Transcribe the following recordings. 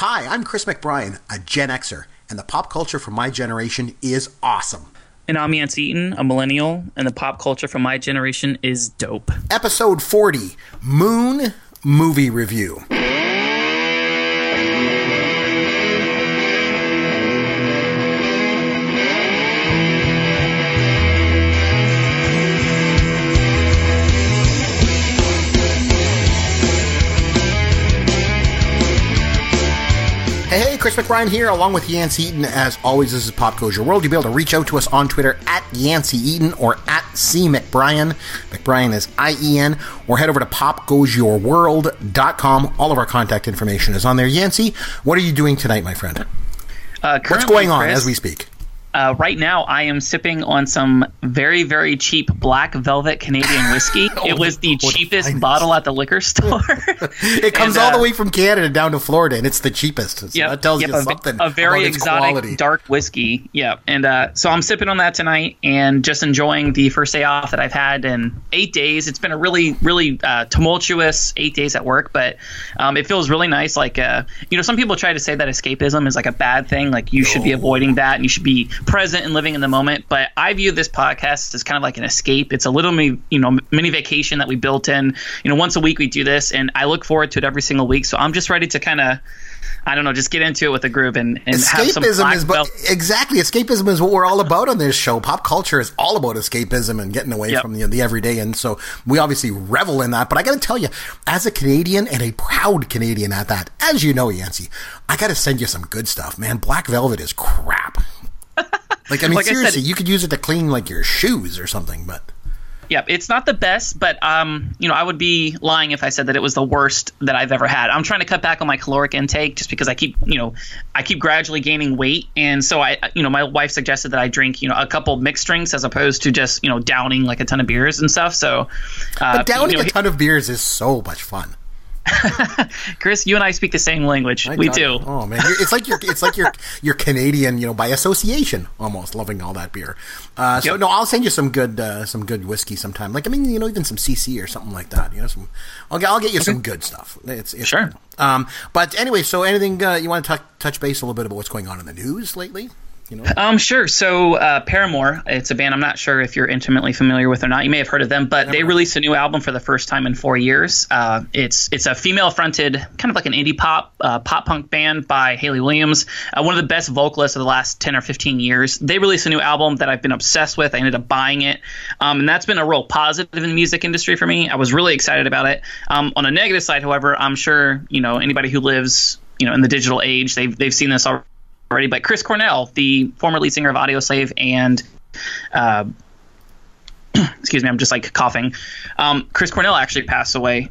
Hi, I'm Chris McBrien, a Gen Xer, and the pop culture from my generation is awesome. And I'm Yancey Eaton, a millennial, and the pop culture from my generation is dope. Episode 40 Moon Movie Review. Hey, Chris McBrien here, along with Yancey Eaton. As always, this is Pop Goes Your World. You'll be able to reach out to us on Twitter at Yancey Eaton or at C McBrien. McBrien is I E N. Or head over to popgoesyourworld.com. All of our contact information is on there. Yancey, what are you doing tonight, my friend? Uh, What's going on Chris, as we speak? Uh, right now, I am sipping on some very, very cheap black velvet Canadian whiskey. Oh, it was the cheapest bottle at the liquor store. It comes And, all the uh, way from Canada down to Florida, and it's the cheapest. So Yep, that tells yep, you a, something a very exotic quality. dark whiskey. Yeah, and uh, so I'm sipping on that tonight and just enjoying the first day off that I've had in eight days. It's been a really, really uh, tumultuous eight days at work, but um, it feels really nice. Like, uh, you know, some people try to say that escapism is like a bad thing. Like, you should be avoiding that and you should be present and living in the moment. But I view this podcast as kind of like an escape. It's a little, me- you know, mini vacation that we built in. You know, once a week we do this, and I look forward to it every single week. So I'm just ready to kind of. I don't know, just get into it with a group and, and have some escapism is but exactly escapism is what we're all about on this show pop culture is all about escapism and getting away Yep. from the, the everyday and so we obviously revel in that but i gotta tell you as a canadian and a proud canadian at that as you know Yancey, i gotta send you some good stuff man black velvet is crap like i mean Like I said- seriously you could use it to clean like your shoes or something but Yeah, it's not the best, but um, you know, I would be lying if I said that it was the worst that I've ever had. I'm trying to cut back on my caloric intake just because I keep, you know, I keep gradually gaining weight, and so I, you know, my wife suggested that I drink, you know, a couple mixed drinks as opposed to just, you know, downing like a ton of beers and stuff. So, uh, but downing you know, a ton of beers is so much fun Chris, you and I speak the same language. I we do. Oh man, it's like you're it's like you're you're Canadian, you know, by association, almost loving all that beer. Uh, so Yep. no, I'll send you some good uh, some good whiskey sometime. Like I mean, you know, even some CC or something like that. You know, some I'll get I'll get you some good stuff. It's, it's Sure. Um, but anyway, so anything uh, you want to touch base a little bit about what's going on in the news lately? You know, Um, sure. So, uh, Paramore, it's a band I'm not sure if you're intimately familiar with or not. You may have heard of them, but they released a new album for the first time in four years. Uh, it's it's a female-fronted, kind of like an indie pop uh, pop punk band by Hayley Williams, uh, one of the best vocalists of the last ten or fifteen years. They released a new album that I've been obsessed with. I ended up buying it, um, and that's been a real positive in the music industry for me. I was really excited about it. Um, on a negative side, however, I'm sure you know anybody who lives you know in the digital age, they've they've seen this already already, but Chris Cornell, the former lead singer of Audioslave and uh, excuse me, I'm just like coughing. Um, Chris Cornell actually passed away.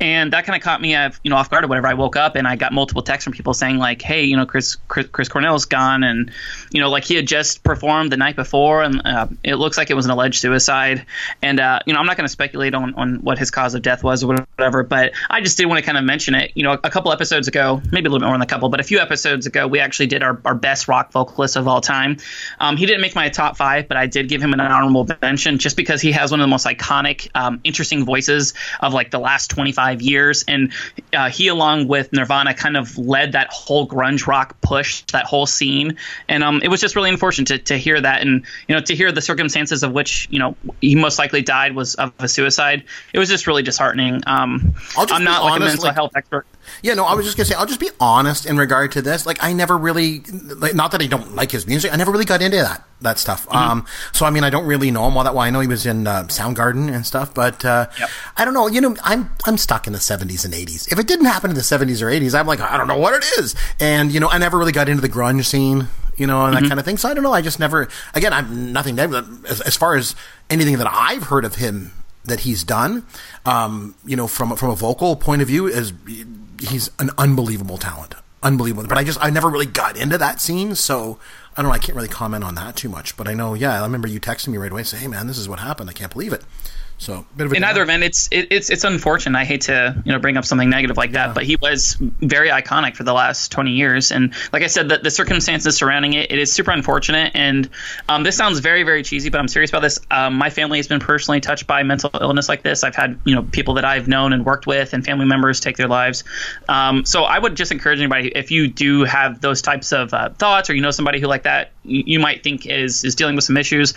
And that kind of caught me, uh, you know, off guard or whatever. I woke up and I got multiple texts from people saying like, "Hey, you know, Chris Chris, Chris Cornell's gone," and you know, like he had just performed the night before, and uh, it looks like it was an alleged suicide. And uh, you know, I'm not going to speculate on on what his cause of death was or whatever, but I just did want to kind of mention it. You know, a couple episodes ago, maybe a little bit more than a couple, but a few episodes ago, we actually did our, our best rock vocalist of all time. Um, he didn't make my top five, but I did give him an honorable mention just because he has one of the most iconic, um, interesting voices of like the last 25 years. And uh, he, along with Nirvana, kind of led that whole grunge rock push, that whole scene. And um, it was just really unfortunate to, to hear that. And, you know, to hear the circumstances of which, you know, he most likely died was of a suicide. It was just really disheartening. Um, I'll just I'm not like a mental like- health expert. Yeah, no, I was just gonna say I'll just be honest in regard to this. Like, I never really, like, not that I don't like his music, I never really got into that that stuff. Mm-hmm. Um, so I mean, I don't really know him all that well. I know he was in uh, Soundgarden and stuff, but uh, Yep. I don't know. You know, I'm I'm stuck in the '70s and '80s. If it didn't happen in the '70s or '80s, I'm like, I don't know what it is. And you know, I never really got into the grunge scene. You know, and that kind of thing. So I don't know. I just never. Again, I'm nothing negative as, as far as anything that I've heard of him that he's done. Um, you know, from from a vocal point of view, is he's an unbelievable talent, unbelievable. But I just I never really got into that scene, so I don't know. I can't really comment on that too much. But I know, yeah, I remember you texting me right away, saying, "Hey, man, this is what happened. I can't believe it." So, in either event, it's it, it's it's unfortunate. I hate to you know bring up something negative like that, yeah. but he was very iconic for the last twenty years, and like I said, the, the circumstances surrounding it, it is super unfortunate. And um, this sounds very very cheesy, but I'm serious about this. Um, my family has been personally touched by mental illness like this. I've had you know people that I've known and worked with, and family members take their lives. Um, so I would just encourage anybody if you do have those types of uh, thoughts, or you know somebody who like that you, might think is is dealing with some issues,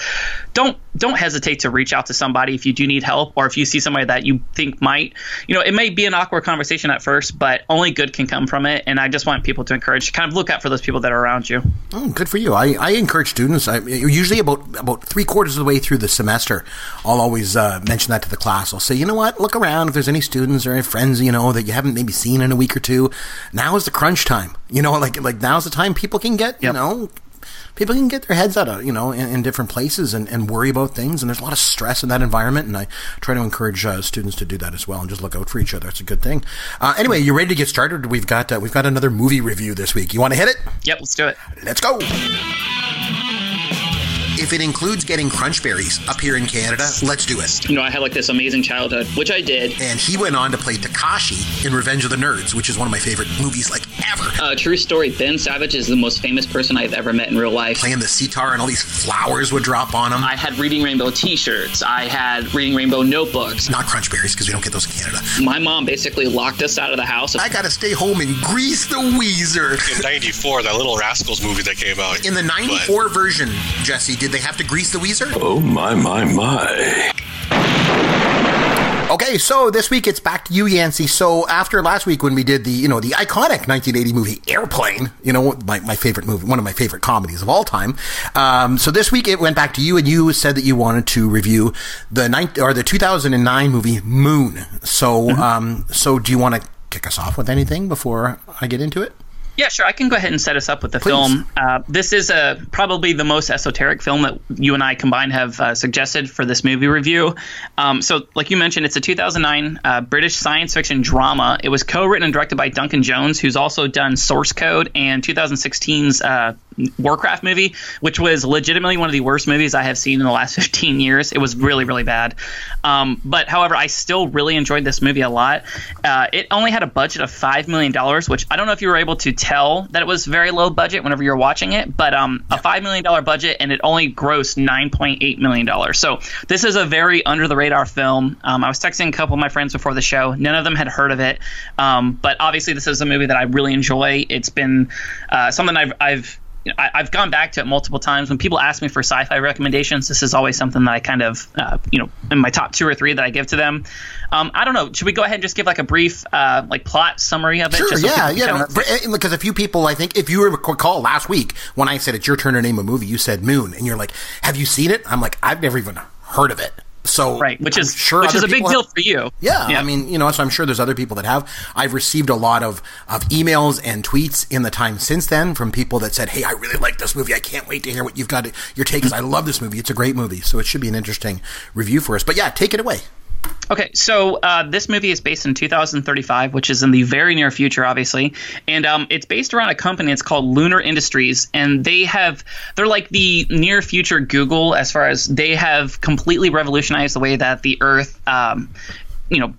don't don't hesitate to reach out to somebody if you do need help or if you see somebody that you think might, you know, it may be an awkward conversation at first, but only good can come from it. And I just want people to encourage, kind of look out for those people that are around you. Oh, good for you. I, I encourage students. I usually about about three quarters of the way through the semester, I'll always uh, mention that to the class. I'll say, you know what, look around if there's any students or any friends you know that you haven't maybe seen in a week or two. Now is the crunch time. You know, like like now's the time people can get you know people can get their heads out of you know in, in different places and, and, worry about things and there's a lot of stress in that environment and i try to encourage uh, students to do that as well and just look out for each other. It's a good thing. Uh, anyway you ready to get started? We've got uh, we've got another movie review this week. You want to hit it? Yep let's do it. Let's go if it includes getting crunch berries up here in Canada, let's do it. You know, I had like this amazing childhood, which I did. And he went on to play Takashi in Revenge of the Nerds, which is one of my favorite movies like ever. Uh, true story. Ben Savage is the most famous person I've ever met in real life. Playing the sitar and all these flowers would drop on him. I had Reading Rainbow T-shirts. I had Reading Rainbow notebooks. Not crunch berries because we don't get those in Canada. My mom basically locked us out of the house. I gotta stay home and grease the Weezer. In '94, that Little Rascals movie that came out. In the '94 but... version, Jesse, did they have to grease the Weezer? Oh, my, my, my. Okay, so this week it's back to you, Yancey. So after last week when we did the, you know, the iconic 1980 movie Airplane, you know, my, my favorite movie, one of my favorite comedies of all time. Um, so this week it went back to you and you said that you wanted to review the nine, or the 2009 movie Moon. So, mm-hmm. um, so do you want to kick us off with anything before I get into it? Yeah, sure. I can go ahead and set us up with the Please. film. Uh, this is a, probably the most esoteric film that you and I combined have uh, suggested for this movie review. Um, so, like you mentioned, it's a 2009 uh, British science fiction drama. It was co-written and directed by Duncan Jones, who's also done Source Code and 2016's uh, Warcraft movie, which was legitimately one of the worst movies I have seen in the last 15 years. It was really, really bad. Um, but however, I still really enjoyed this movie a lot. Uh, it only had a budget of $5 million, which I don't know if you were able to tell that it was very low budget whenever you're watching it, but um, a $5 million budget and it only grossed $9.8 million. So this is a very under the radar film. Um, I was texting a couple of my friends before the show. None of them had heard of it. Um, but obviously, this is a movie that I really enjoy. It's been uh, something I've, I've you know, I, have gone back to it multiple times. When people ask me for sci-fi recommendations, this is always something that I kind of, uh, you know, in my top two or three that I give to them. Um, I don't know. Should we go ahead and just give like a brief, uh, like plot summary of it? Sure. So yeah. Yeah. Eh, because a few people, I think, if you recall last week when I said it's your turn to name a movie, you said Moon, and you're like, "Have you seen it?" I'm like, "I've never even heard of it." So right, which is sure which is a big deal for you. Yeah, yeah, I mean, you know, so I'm sure there's other people that have. I've received a lot of of emails and tweets in the time since then from people that said, "Hey, I really like this movie. I can't wait to hear what you've got. To, your take is I love this movie. It's a great movie. So it should be an interesting review for us. But yeah, take it away. Okay, so uh, this movie is based in 2035, which is in the very near future, obviously, and um, it's based around a company. It's called Lunar Industries, and they have they're like the near future Google as far as they have completely revolutionized the way that the Earth, um, you know,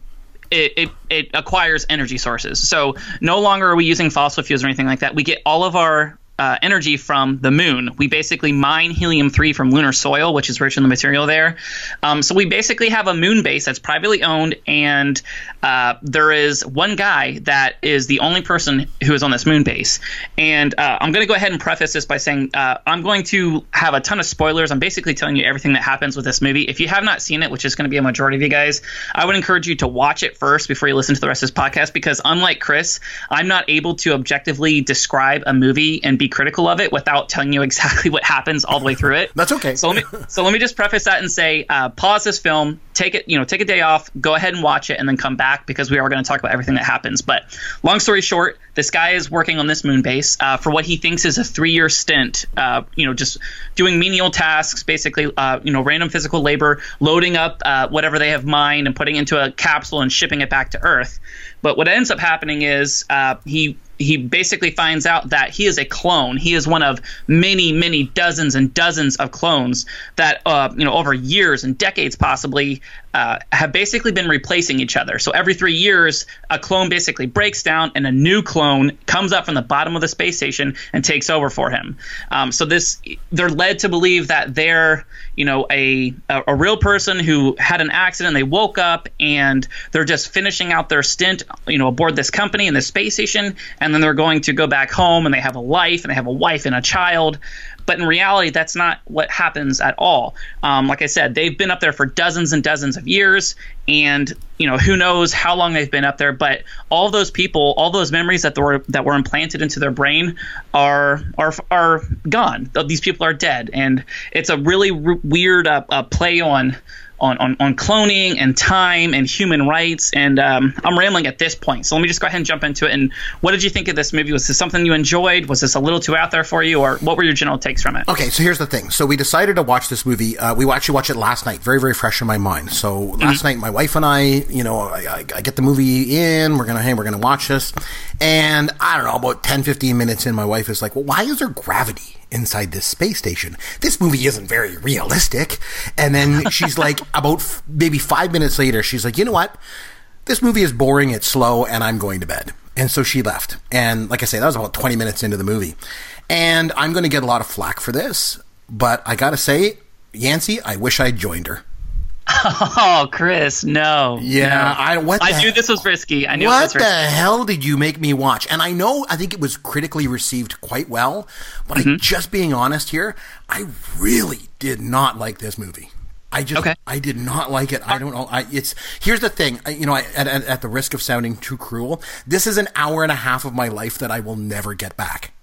it, it, it, acquires energy sources. So no longer are we using fossil fuels or anything like that. We get all of our uh, energy from the moon. We basically mine helium 3 from lunar soil, which is rich in the material there. Um, so we basically have a moon base that's privately owned, and uh, there is one guy that is the only person who is on this moon base. And uh, I'm going to go ahead and preface this by saying uh, I'm going to have a ton of spoilers. I'm basically telling you everything that happens with this movie. If you have not seen it, which is going to be a majority of you guys, I would encourage you to watch it first before you listen to the rest of this podcast because, unlike Chris, I'm not able to objectively describe a movie and be be critical of it without telling you exactly what happens all the way through it. That's okay. So let me so let me just preface that and say, uh, pause this film, take it, you know, take a day off, go ahead and watch it, and then come back because we are going to talk about everything that happens. But long story short, this guy is working on this moon base uh, for what he thinks is a three-year stint. Uh, you know, just doing menial tasks, basically, uh, you know, random physical labor, loading up uh, whatever they have mined and putting into a capsule and shipping it back to Earth. But what ends up happening is uh, he he basically finds out that he is a clone. He is one of many, many dozens and dozens of clones that, uh, you know, over years and decades possibly uh, have basically been replacing each other. So every three years, a clone basically breaks down, and a new clone comes up from the bottom of the space station and takes over for him. Um, so this, they're led to believe that they're, you know, a, a a real person who had an accident. They woke up and they're just finishing out their stint, you know, aboard this company in the space station, and then they're going to go back home and they have a life and they have a wife and a child. But in reality, that's not what happens at all. Um, like I said, they've been up there for dozens and dozens of years, and you know who knows how long they've been up there. But all those people, all those memories that were that were implanted into their brain are are are gone. These people are dead, and it's a really weird uh, uh, play on on, on, on cloning and time and human rights. And um, I'm rambling at this point. So let me just go ahead and jump into it. And what did you think of this movie? Was this something you enjoyed? Was this a little too out there for you? Or what were your general takes from it? Okay, so here's the thing. So we decided to watch this movie. Uh, we actually watched it last night, very, very fresh in my mind. So last night, my wife and I, you know, I, I, I get the movie in. We're gonna, hey, we're gonna watch this, and I don't know, about 10, 15 minutes in, my wife is like, "Well, why is there gravity?" inside this space station. This movie isn't very realistic. And then she's like, about f- maybe five minutes later, she's like, you know what? This movie is boring, it's slow, and I'm going to bed. And so she left. And like I say, that was about 20 minutes into the movie. And I'm going to get a lot of flack for this, but I got to say, Yancey, I wish I'd joined her. Oh, Chris, no. Yeah, no. I what I knew this was risky. I knew it What the hell did you make me watch? And I know I think it was critically received quite well, but Mm-hmm. I just being honest here, I really did not like this movie. I just Okay. I did not like it. I don't know. I it's here's the thing. I, you know, I, at, at, at the risk of sounding too cruel, this is an hour and a half of my life that I will never get back.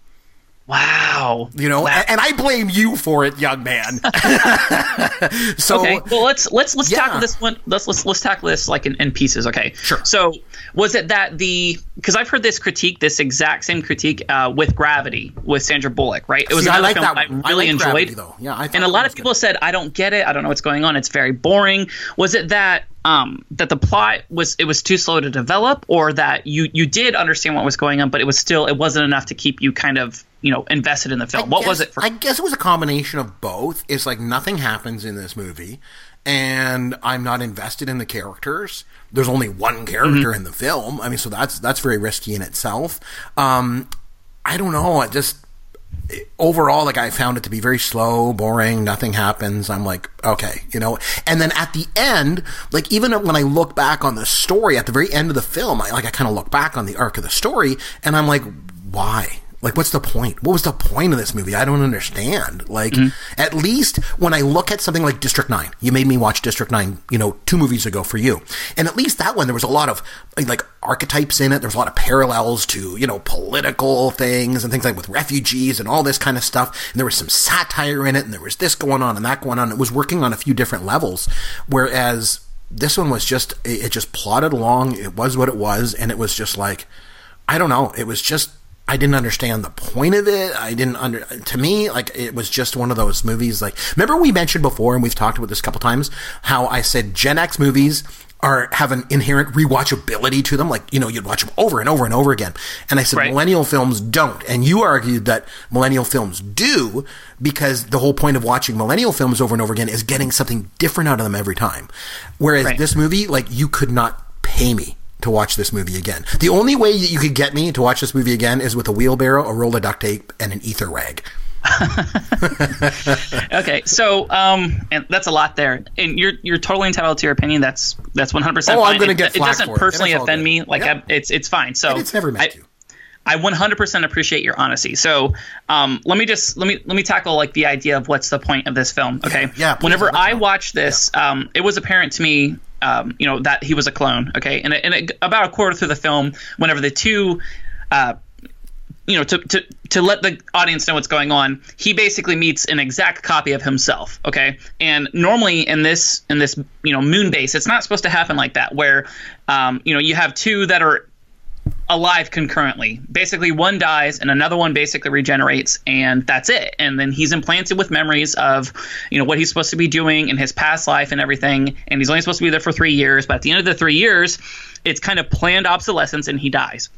Wow. You know, Wow. and, I blame you for it, young man. so okay well let's let's let's Yeah. tackle this one let's let's let's tackle this like in, in pieces okay Sure. so was it that the because i've heard this critique this exact same critique uh, with gravity with sandra bullock right it was See, I another like film that I one. I really like enjoyed Gravity, though. Yeah, I and a lot of people said i don't get it i don't know what's going on it's very boring was it that um, that the plot was it was too slow to develop or that you you did understand what was going on but it was still it wasn't enough to keep you kind of you know invested in the film what was it for I guess it was a combination of both. It's like nothing happens in this movie, and I'm not invested in the characters. There's only one character Mm-hmm. in the film. I mean, so that's that's very risky in itself. Um, I don't know. I just overall, like I found it to be very slow, boring. Nothing happens. I'm like, okay, you know. And then at the end, like even when I look back on the story at the very end of the film, I like I kind of look back on the arc of the story, and I'm like, why? Like, what's the point? What was the point of this movie? I don't understand. Like, at least when I look at something like District 9, you made me watch District 9, you know, two movies ago for you. And at least that one, there was a lot of, like, archetypes in it. There was a lot of parallels to, you know, political things and things like with refugees and all this kind of stuff. And there was some satire in it, and there was this going on and that going on. It was working on a few different levels. Whereas this one was just, it, it just plodded along. It was what it was. And it was just like, I don't know. It was just I didn't understand the point of it. I didn't under to me like it was just one of those movies. Like remember we mentioned before, and we've talked about this a couple times, how I said Gen X movies are have an inherent rewatchability to them. Like you know you'd watch them over and over and over again. And I said Right. millennial films don't, and you argued that millennial films do because the whole point of watching millennial films over and over again is getting something different out of them every time. Whereas Right. this movie, like you could not pay me to watch this movie again. The only way that you could get me to watch this movie again is with a wheelbarrow, a roll of duct tape, and an ether rag. Okay, so um, and that's a lot there, and you're you're totally entitled to your opinion. That's that's 100. percent Oh, I'm gonna It- get It, doesn't it, personally it's offend me. Like Yep. I, it's it's fine. So And it's never meant I, to. I 100% appreciate your honesty. So, um, let me just let me let me tackle like the idea of what's the point of this film. Okay. yeah, please, Whenever I to watched this, um, it was apparent to me, um, you know, that he was a clone. Okay, and, and it, about a quarter through the film, whenever the two, uh, you know, to, to to let the audience know what's going on, he basically meets an exact copy of himself. Okay, and normally in this in this you know moon base, it's not supposed to happen like that, where um, you know you have two that are alive concurrently. Basically, one dies and another one basically regenerates, and that's it. And then he's implanted with memories of, you know, what he's supposed to be doing in his past life and everything. And he's only supposed to be there for three years. But at the end of the three years, it's kind of planned obsolescence, and he dies.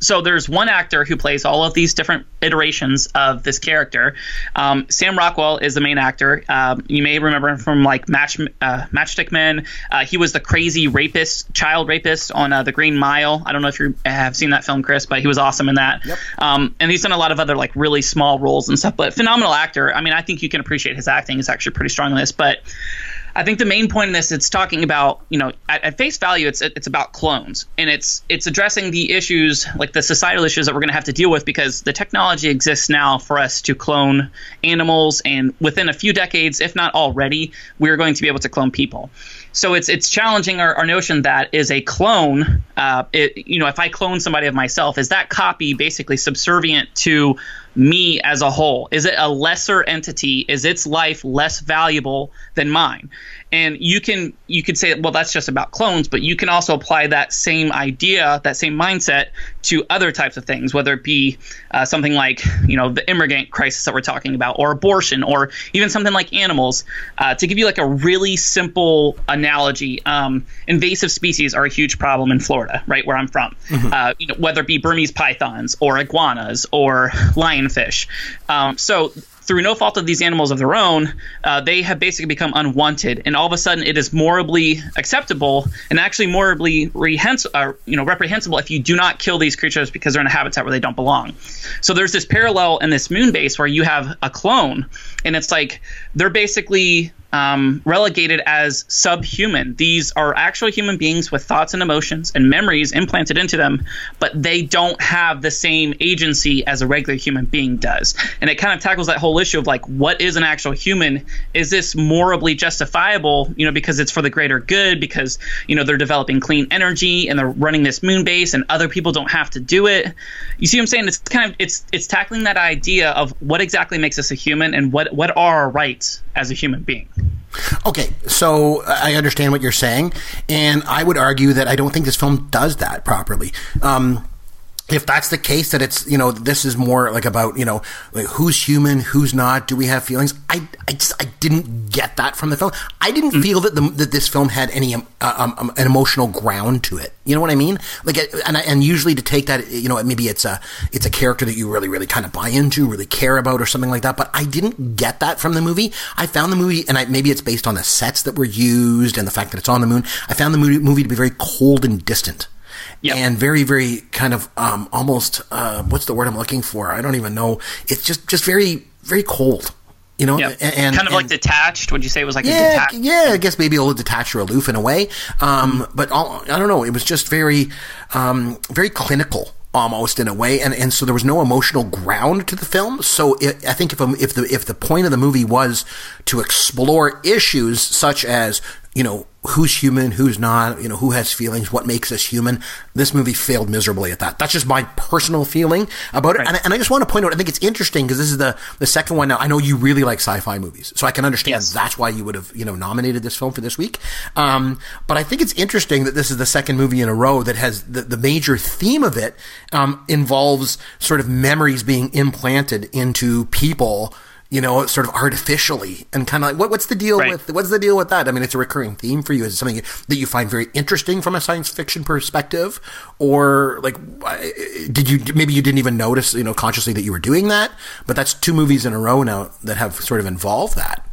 So there's one actor who plays all of these different iterations of this character. Um, Sam Rockwell is the main actor. Um, you may remember him from like Match uh, Matchstick Men. Uh, he was the crazy rapist, child rapist on uh, The Green Mile. I don't know if you have seen that film, Chris, but he was awesome in that. Yep. Um, and he's done a lot of other like really small roles and stuff. But phenomenal actor. I mean, I think you can appreciate his acting is actually pretty strong in this. But I think the main point in this, it's talking about, you know, at, at, face value, it's it's about clones, and it's it's addressing the issues like the societal issues that we're going to have to deal with because the technology exists now for us to clone animals, and within a few decades, if not already, we're going to be able to clone people. So it's it's challenging our, our notion that is a clone. Uh, it, you know, if I clone somebody of myself, is that copy basically subservient to me as a whole? Is it a lesser entity? Is its life less valuable than mine? And you can you could say, well, that's just about clones, but you can also apply that same idea, that same mindset to other types of things, whether it be uh, something like you know the immigrant crisis that we're talking about, or abortion, or even something like animals. Uh, to give you like a really simple analogy, um, invasive species are a huge problem in Florida, right where I'm from. Mm-hmm. Uh, you know, whether it be Burmese pythons or iguanas or lionfish. Um, so through no fault of these animals of their own, uh, they have basically become unwanted, and all of a sudden it is morally acceptable and actually morally uh, you know reprehensible if you do not kill these creatures because they're in a habitat where they don't belong. So there's this parallel in this moon base where you have a clone, and it's like they're basically um, relegated as subhuman. These are actual human beings with thoughts and emotions and memories implanted into them, but they don't have the same agency as a regular human being does. And it kind of tackles that whole issue of like, what is an actual human? Is this morally justifiable, you know, because it's for the greater good, because, you know, they're developing clean energy and they're running this moon base and other people don't have to do it. You see what I'm saying? It's kind of, it's, it's tackling that idea of what exactly makes us a human and what, what are our rights as a human being. Okay, so I understand what you're saying, and I would argue that I don't think this film does that properly. Um, if that's the case, that it's you know this is more like about you know like who's human, who's not. Do we have feelings? I I just I didn't get that from the film. I didn't mm. feel that the that this film had any um, um, um, an emotional ground to it. You know what I mean? Like and and usually to take that you know maybe it's a it's a character that you really really kind of buy into, really care about, or something like that. But I didn't get that from the movie. I found the movie, and I, maybe it's based on the sets that were used and the fact that it's on the moon. I found the movie, movie to be very cold and distant yep. and very, very kind of um, almost uh, what's the word I'm looking for? I don't even know. It's just just very, very cold. You know, yep. and, and, kind of like detached. Would you say it was like yeah, yeah? I guess maybe a little detached or aloof in a way. Um, mm But all, I don't know. It was just very, um, very clinical almost in a way, and and so there was no emotional ground to the film. So it, I think if if the if the point of the movie was to explore issues such as you know who's human, who's not, you know, who has feelings, what makes us human. This movie failed miserably at that. That's just my personal feeling about it. Right. And, and, I just want to point out, I think it's interesting because this is the, the second one now. I know you really like sci-fi movies, so I can understand yes. that's why you would have, you know, nominated this film for this week. Um, but I think it's interesting that this is the second movie in a row that has the, the major theme of it, um, involves sort of memories being implanted into people you know, sort of artificially and kind of like what, what's the deal right. with what's the deal with that? I mean, it's a recurring theme for you. Is it something that you find very interesting from a science fiction perspective, or like did you maybe you didn't even notice you know consciously that you were doing that? But that's two movies in a row now that have sort of involved that.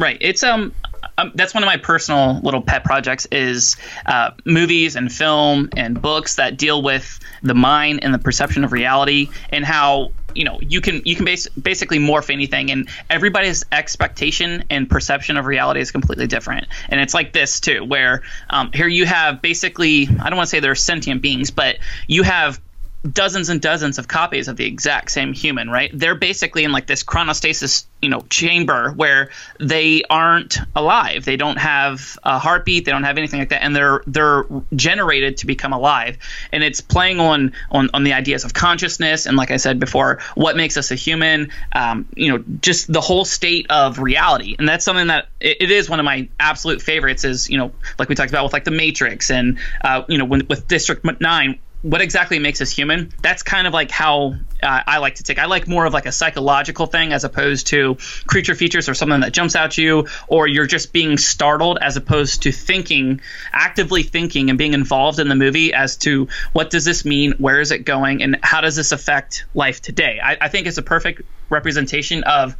Right. It's um, um that's one of my personal little pet projects is uh, movies and film and books that deal with the mind and the perception of reality and how you know you can you can base, basically morph anything and everybody's expectation and perception of reality is completely different. And it's like this too where um, here you have basically i don't want to say they're sentient beings but you have dozens and dozens of copies of the exact same human, right? They're basically in like this chronostasis, you know, chamber where they aren't alive. They don't have a heartbeat. They don't have anything like that, and they're they're generated to become alive. And it's playing on on, on the ideas of consciousness and, like I said before, what makes us a human. Um, you know, just the whole state of reality. And that's something that it, it is one of my absolute favorites. Is you know, like we talked about with like the Matrix and uh, you know, when, with District Nine what exactly makes us human that's kind of like how uh, I like to take. I like more of like a psychological thing as opposed to creature features or something that jumps out you, or you're just being startled as opposed to thinking, actively thinking and being involved in the movie as to what does this mean, where is it going, and how does this affect life today. I, I think it's a perfect representation of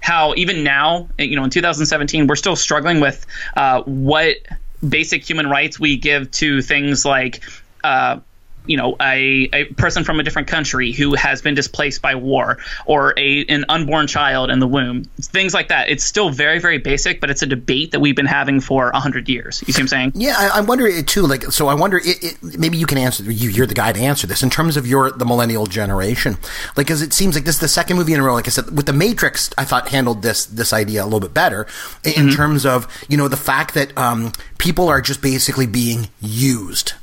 how even now, you know, in 2017, we're still struggling with uh, what basic human rights we give to things like uh, you know a, a person from a different country who has been displaced by war or a an unborn child in the womb things like that. It's still very very basic but it's a debate that we've been having for 100 years. You see what i'm saying? Yeah i, I wonder it too like so i wonder it, it, maybe you can answer you, you're the guy to answer this. In terms of your the millennial generation like because it seems like this is the second movie in a row like i said with the matrix i thought handled this this idea a little bit better in mm-hmm. terms of you know the fact that um, people are just basically being used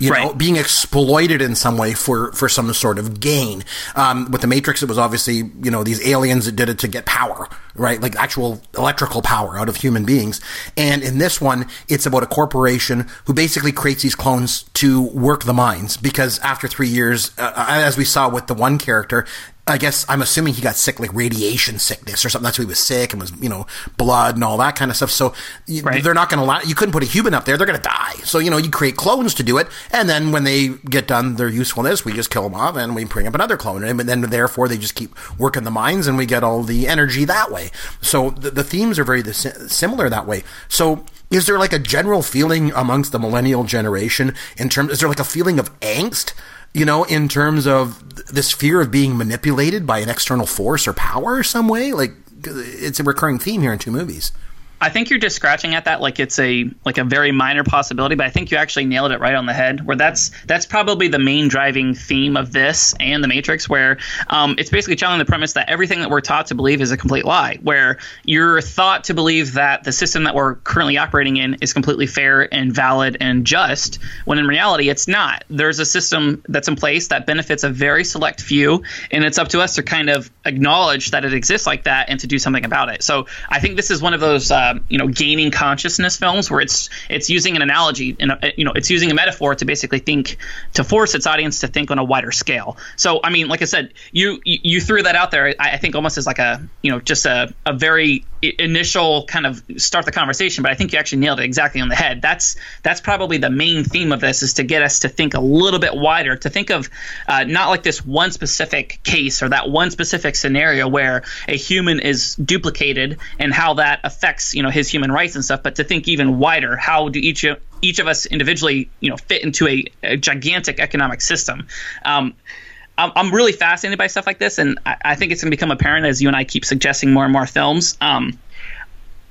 you right. know, being exploited in some way for, for some sort of gain. Um, with the Matrix, it was obviously, you know, these aliens that did it to get power, right? Like actual electrical power out of human beings. And in this one, it's about a corporation who basically creates these clones to work the mines because after three years, uh, as we saw with the one character, I guess I'm assuming he got sick, like radiation sickness or something. That's why he was sick and was, you know, blood and all that kind of stuff. So you, right. they're not going to allow, you couldn't put a human up there. They're going to die. So, you know, you create clones to do it. And then when they get done their usefulness, we just kill them off and we bring up another clone. And then therefore they just keep working the mines and we get all the energy that way. So the, the themes are very similar that way. So, is there like a general feeling amongst the millennial generation in terms, is there like a feeling of angst you know, in terms of this fear of being manipulated by an external force or power some way. Like, it's a recurring theme here in two movies. I think you're just scratching at that like it's a like a very minor possibility, but I think you actually nailed it right on the head. Where that's that's probably the main driving theme of this and the Matrix, where um, it's basically challenging the premise that everything that we're taught to believe is a complete lie. Where you're thought to believe that the system that we're currently operating in is completely fair and valid and just, when in reality it's not. There's a system that's in place that benefits a very select few, and it's up to us to kind of acknowledge that it exists like that and to do something about it. So I think this is one of those. Uh, um, you know gaining consciousness films where it's it's using an analogy and you know it's using a metaphor to basically think to force its audience to think on a wider scale. So I mean, like I said, you you threw that out there. I, I think almost as like a you know just a a very initial kind of start the conversation, but I think you actually nailed it exactly on the head. That's that's probably the main theme of this is to get us to think a little bit wider, to think of uh, not like this one specific case or that one specific scenario where a human is duplicated and how that affects you know his human rights and stuff, but to think even wider. How do each of, each of us individually you know fit into a, a gigantic economic system? Um, I'm, really fascinated by stuff like this, and I, I think it's going to become apparent as you and I keep suggesting more and more films. Um,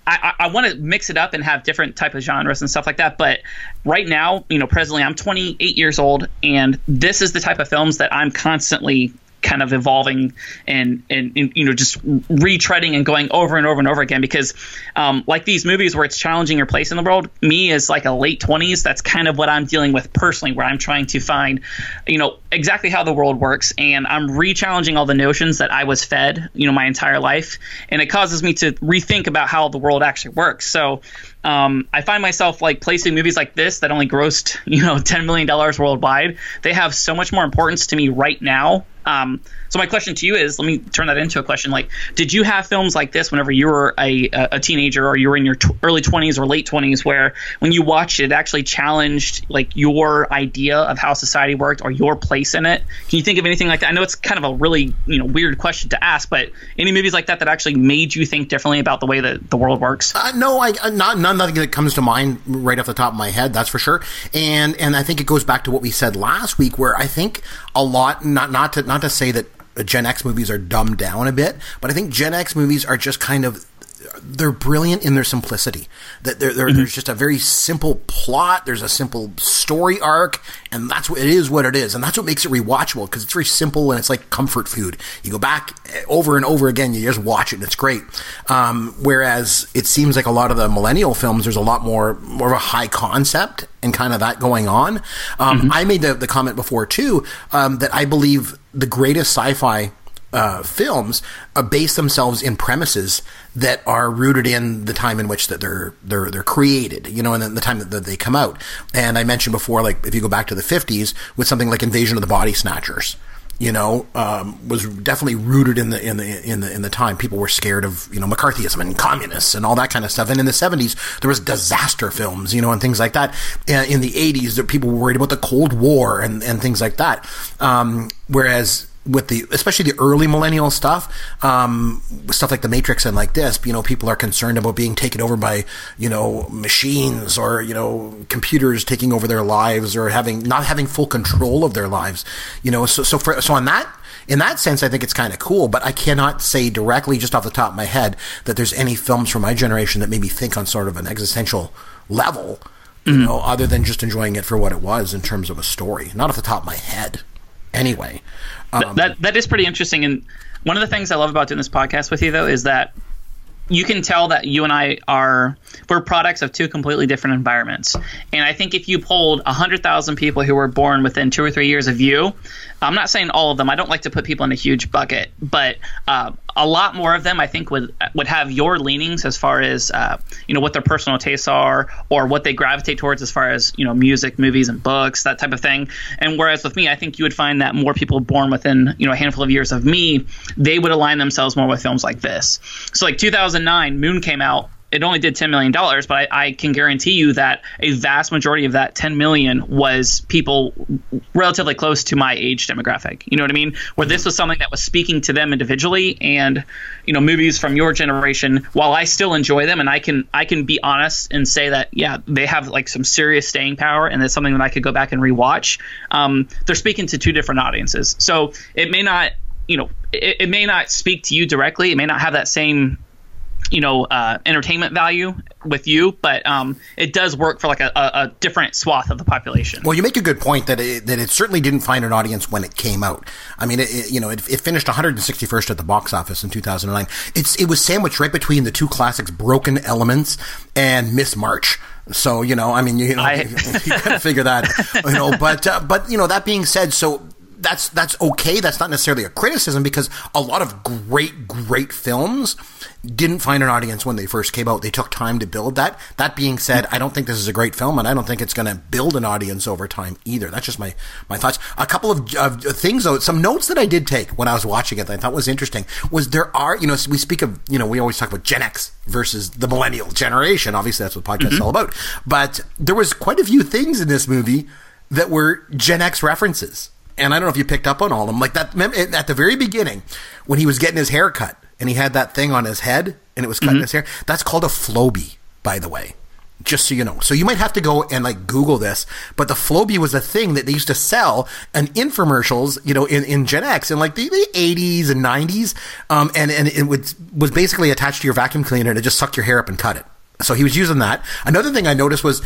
I, I want to mix it up and have different type of genres and stuff like that. But right now, you know, presently, I'm 28 years old, and this is the type of films that I'm constantly kind of evolving and, and, and, you know just retreading and going over and over and over again because um, like these movies where it's challenging your place in the world me as like a late 20s that's kind of what i'm dealing with personally where i'm trying to find you know exactly how the world works. And i'm re-challenging all the notions that i was fed you know my entire life. And it causes me to rethink about how the world actually works. So um, I find myself like placing movies like this that only grossed, you know, $10 million worldwide. They have so much more importance to me right now um, so my question to you is, let me turn that into a question. Like, did you have films like this whenever you were a, a teenager or you were in your early 20s or late 20s, where when you watched it, it actually challenged like your idea of how society worked or your place in it? Can you think of anything like that? I know it's kind of a really you know weird question to ask, but any movies like that that actually made you think differently about the way that the world works? Uh, no, I uh, not nothing that comes to mind right off the top of my head. That's for sure. And and I think it goes back to what we said last week, where I think a lot not not to not to say that Gen X movies are dumbed down a bit, but I think Gen X movies are just kind of they're brilliant in their simplicity. That mm-hmm. there's just a very simple plot. There's a simple story arc, and that's what it is. What it is, and that's what makes it rewatchable because it's very simple and it's like comfort food. You go back eh, over and over again. You just watch it, and it's great. Um, whereas it seems like a lot of the millennial films, there's a lot more more of a high concept and kind of that going on. Um, mm-hmm. I made the, the comment before too um, that I believe the greatest sci-fi uh, films uh, base themselves in premises that are rooted in the time in which that they're they're they're created, you know, and then the time that, that they come out. And I mentioned before, like if you go back to the '50s with something like Invasion of the Body Snatchers, you know, um, was definitely rooted in the in the in the in the time. People were scared of you know McCarthyism and communists and all that kind of stuff. And in the seventies, there was disaster films, you know, and things like that. In the eighties, people were worried about the Cold War and and things like that. Um, whereas with the especially the early millennial stuff, um, stuff like the Matrix and like this, you know, people are concerned about being taken over by you know machines or you know computers taking over their lives or having not having full control of their lives. You know, so so for so on that in that sense, I think it's kind of cool, but I cannot say directly just off the top of my head that there's any films from my generation that made me think on sort of an existential level, you mm-hmm. know, other than just enjoying it for what it was in terms of a story. Not off the top of my head. Anyway, um, that that is pretty interesting. And one of the things I love about doing this podcast with you, though, is that you can tell that you and I are we're products of two completely different environments. And I think if you polled 100,000 people who were born within 2 or 3 years of you, I'm not saying all of them. I don't like to put people in a huge bucket, but uh, a lot more of them I think would would have your leanings as far as uh, you know what their personal tastes are or what they gravitate towards as far as you know music, movies, and books, that type of thing. And whereas with me, I think you would find that more people born within you know a handful of years of me, they would align themselves more with films like this. So like 2009, Moon came out it only did $10 million, but I, I, can guarantee you that a vast majority of that 10 million was people relatively close to my age demographic. You know what I mean? Where this was something that was speaking to them individually and, you know, movies from your generation, while I still enjoy them and I can, I can be honest and say that, yeah, they have like some serious staying power and it's something that I could go back and rewatch. Um, they're speaking to two different audiences. So it may not, you know, it, it may not speak to you directly. It may not have that same you know uh, entertainment value with you, but um, it does work for like a, a, different swath of the population. Well, you make a good point that it, that it certainly didn't find an audience when it came out. I mean, it, it you know, it, it, finished 161st at the box office in 2009. It's it was sandwiched right between the two classics, Broken Elements and Miss March. So you know, I mean, you, you know, I, you, you gotta figure that, you know. But uh, but you know, that being said, so that's that's okay. That's not necessarily a criticism because a lot of great great films didn't find an audience when they first came out. They took time to build that. That being said, I don't think this is a great film, and I don't think it's going to build an audience over time either. That's just my my thoughts. A couple of, of things though, some notes that I did take when I was watching it that I thought was interesting was there are you know we speak of you know we always talk about Gen X versus the millennial generation. Obviously, that's what the podcast mm-hmm. all about. But there was quite a few things in this movie that were Gen X references and I don't know if you picked up on all of them. Like that at the very beginning, when he was getting his hair cut and he had that thing on his head and it was cutting mm-hmm. his hair. That's called a Flowbee, by the way. Just so you know. So you might have to go and like Google this, but the Flowbee was a thing that they used to sell in infomercials, you know, in, in Gen X in like the, the 80s and 90s. Um, and, and it would, was basically attached to your vacuum cleaner and it just sucked your hair up and cut it. So he was using that. Another thing I noticed was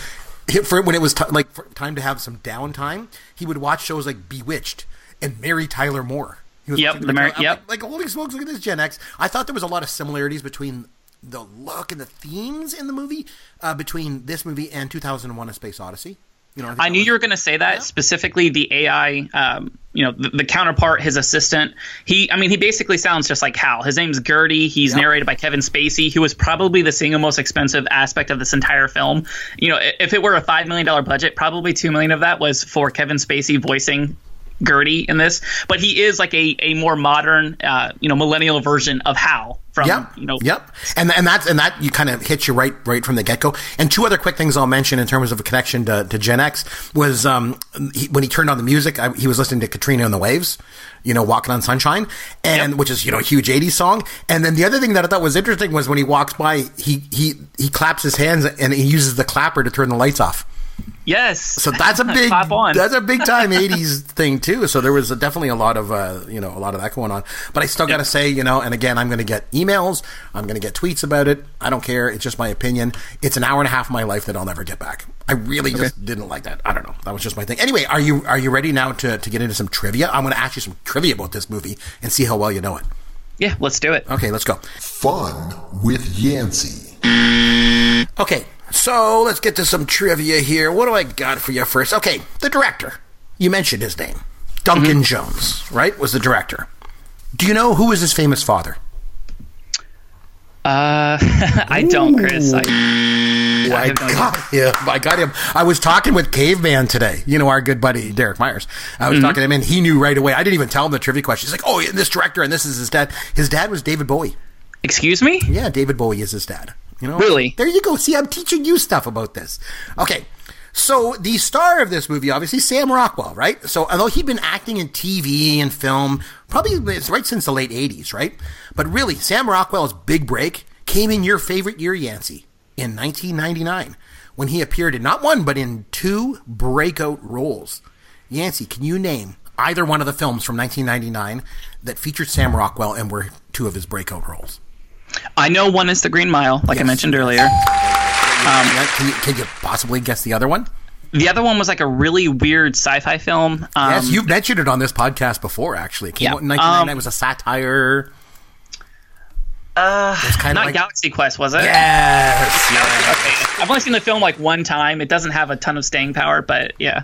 for when it was t- like time to have some downtime, he would watch shows like Bewitched and Mary Tyler Moore. He was yep, the Mary, yep. Like, like holy smokes, look at this Gen X. I thought there was a lot of similarities between the look and the themes in the movie uh, between this movie and 2001: A Space Odyssey. You know, I, I knew was, you were going to say that yeah. specifically. The AI, um, you know, the, the, counterpart, his assistant. He, I mean, he basically sounds just like Hal. His name's GERTY. He's yep. narrated by Kevin Spacey, who was probably the single most expensive aspect of this entire film. You know, if it were a five million dollar budget, probably two million of that was for Kevin Spacey voicing GERTY in this, but he is like a, a more modern, uh, you know, millennial version of Hal from yep. you know. Yep, and and that's and that you kind of hit you right right from the get go. And two other quick things I'll mention in terms of a connection to, to Gen X was um, he, when he turned on the music, I, he was listening to Katrina and the Waves, you know, Walking on Sunshine, and yep. which is you know a huge '80s song. And then the other thing that I thought was interesting was when he walks by, he he he claps his hands and he uses the clapper to turn the lights off. Yes. So that's a big that's a big time '80s thing too. So there was a, definitely a lot of uh, you know a lot of that going on. But I still got to say you know, and again, I'm going to get emails, I'm going to get tweets about it. I don't care. It's just my opinion. It's an hour and a half of my life that I'll never get back. I really okay. just didn't like that. I don't know. That was just my thing. Anyway, are you are you ready now to to get into some trivia? I'm going to ask you some trivia about this movie and see how well you know it. Yeah, let's do it. Okay, let's go. Fun with Yancey. Okay, so let's get to some trivia here. What do I got for you first? Okay, the director. You mentioned his name. Duncan mm-hmm. Jones, right? Was the director. Do you know who was his famous father? Uh, I don't, Chris. I... I, I got him. I got him. I was talking with Caveman today. You know our good buddy Derek Myers. I was talking to him, and he knew right away. I didn't even tell him the trivia question. He's like, "Oh, this director, and this is his dad. His dad was David Bowie. Excuse me? Yeah, David Bowie is his dad. You know, Really? There you go. See, I'm teaching you stuff about this. Okay. So the star of this movie, obviously Sam Rockwell, right? So although he'd been acting in TV and film, probably it's right since the late '80s, right? But really, Sam Rockwell's big break came in your favorite year, Yancey, in 1999, when he appeared in not one but in two breakout roles. Yancey, can you name either one of the films from 1999 that featured Sam Rockwell and were two of his breakout roles? I know one is the Green Mile, like I mentioned earlier. Um, can, you, can you possibly guess the other one? The other one was like a really weird sci-fi film. Um, yes, you've mentioned it on this podcast before. Actually, it came Yeah. out in 1999. Um, it was a satire. uh, It's kind of not like Galaxy Quest, was it? yes, yeah. Okay. I've only seen the film like one time. It doesn't have a ton of staying power, but yeah.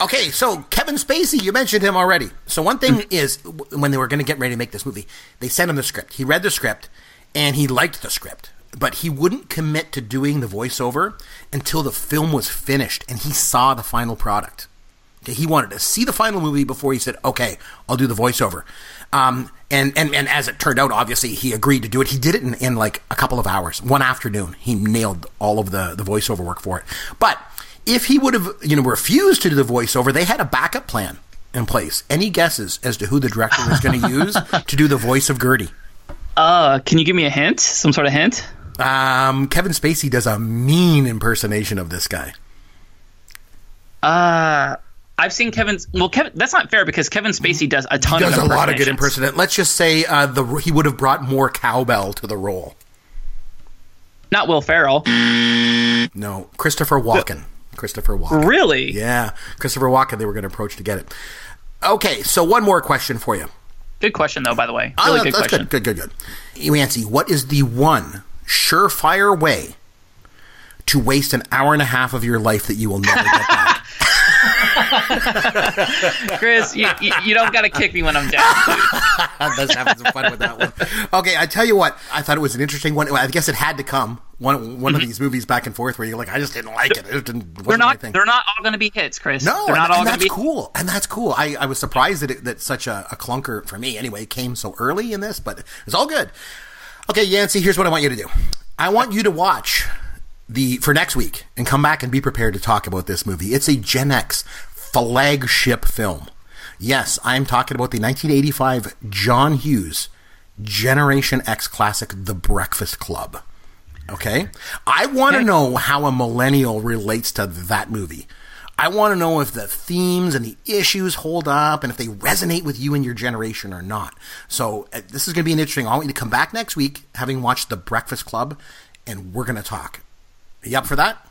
Okay, so Kevin Spacey, you mentioned him already. So one thing Mm. is, when they were going to get ready to make this movie, they sent him the script. He read the script, and he liked the script, but he wouldn't commit to doing the voiceover until the film was finished and he saw the final product. Okay, he wanted to see the final movie before he said, "Okay, I'll do the voiceover." Um, and, and and as it turned out, obviously he agreed to do it. He did it in, in like a couple of hours, one afternoon. He nailed all of the the voiceover work for it. But if he would have, you know, refused to do the voiceover, they had a backup plan in place. Any guesses as to who the director was going to use to do the voice of GERTY? Uh, can you give me a hint? Some sort of hint? Um, Kevin Spacey does a mean impersonation of this guy. Uh, I've seen Kevin's. Well, Kevin. That's not fair because Kevin Spacey does a ton. Does of a lot of good impersonation. Let's just say uh, the he would have brought more cowbell to the role. Not Will Ferrell. No, Christopher Walken. Christopher Walken. Really? Yeah, Christopher Walken. They were going to approach to get it. Okay, so one more question for you. Good question, though. By the way, Ah, really that- good question. good. Good, good, good. Yancey, what is the one surefire way to waste an hour and a half of your life that you will never get back? Chris, you, you, you don't got to kick me when I'm down. I'm just having some fun with that one. Okay, I tell you what, I thought it was an interesting one. I guess it had to come. One one of mm-hmm. these movies back and forth where you're like, I just didn't like it. It didn't, they're not. They're not all going to be hits, Chris. No, they're not and, all and going to that's be. cool, and that's cool. I, I was surprised that it, that such a, a clunker for me anyway came so early in this, but it's all good. Okay, Yancey, here's what I want you to do. I want you to watch the for next week and come back and be prepared to talk about this movie. It's a Gen X flagship film. Yes, I'm talking about the 1985 John Hughes Generation X classic, The Breakfast Club. Okay? I want to Okay. know how a millennial relates to that movie. I want to know if the themes and the issues hold up and if they resonate with you and your generation or not. So, uh, this is going to be an interesting. I want you to come back next week having watched The Breakfast Club and we're going to talk. Are you up for that?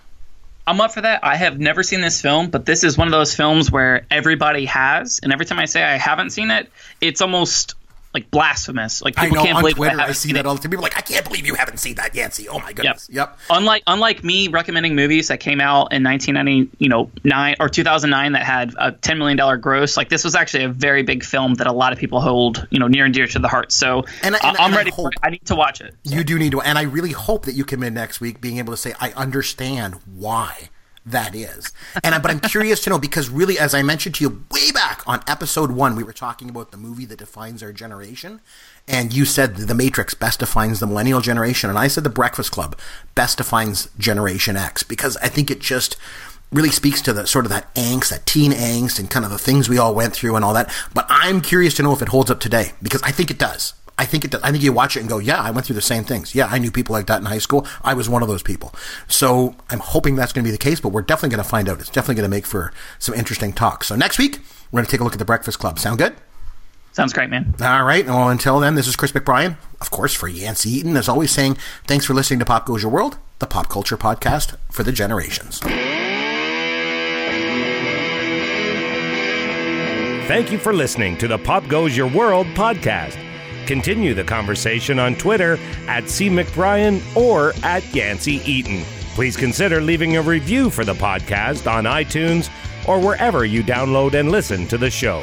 I'm up for that. I have never seen this film, but this is one of those films where everybody has, and every time I say I haven't seen it, it's almost like blasphemous. Like I people know can't on believe Twitter I I see that all the time. People are like, I can't believe you haven't seen that, Yancey. Oh my Yep. goodness. Yep. Unlike unlike me recommending movies that came out in 1990, you know, nine or 2009 that had a 10 million dollar gross, like this was actually a very big film that a lot of people hold, you know, near and dear to the heart. So And I, I'm and I ready for hope- it. I need to watch it. You do need to, and I really hope that you come in next week being able to say, I understand why that is. And but I'm curious to know because really, as I mentioned to you way back on episode one, we were talking about the movie that defines our generation, and you said The Matrix best defines the millennial generation, and I said The Breakfast Club best defines Generation X because I think it just really speaks to the sort of that angst, that teen angst, and kind of the things we all went through and all that. But I'm curious to know if it holds up today because I think it does. I think it does. I think you watch it and go, yeah, I went through the same things. Yeah, I knew people like that in high school. I was one of those people. So I'm hoping that's going to be the case, but we're definitely going to find out. It's definitely going to make for some interesting talk. So next week, we're going to take a look at the Breakfast Club. Sound good? Sounds great, man. All right. Well, until then, this is Chris McBrien, of course, for Yancey Eaton, as always saying thanks for listening to Pop Goes Your World, the pop culture podcast for the generations. Thank you for listening to the Pop Goes Your World podcast. Continue the conversation on Twitter at C. McBrien or at Yancey Eaton. Please consider leaving a review for the podcast on iTunes or wherever you download and listen to the show.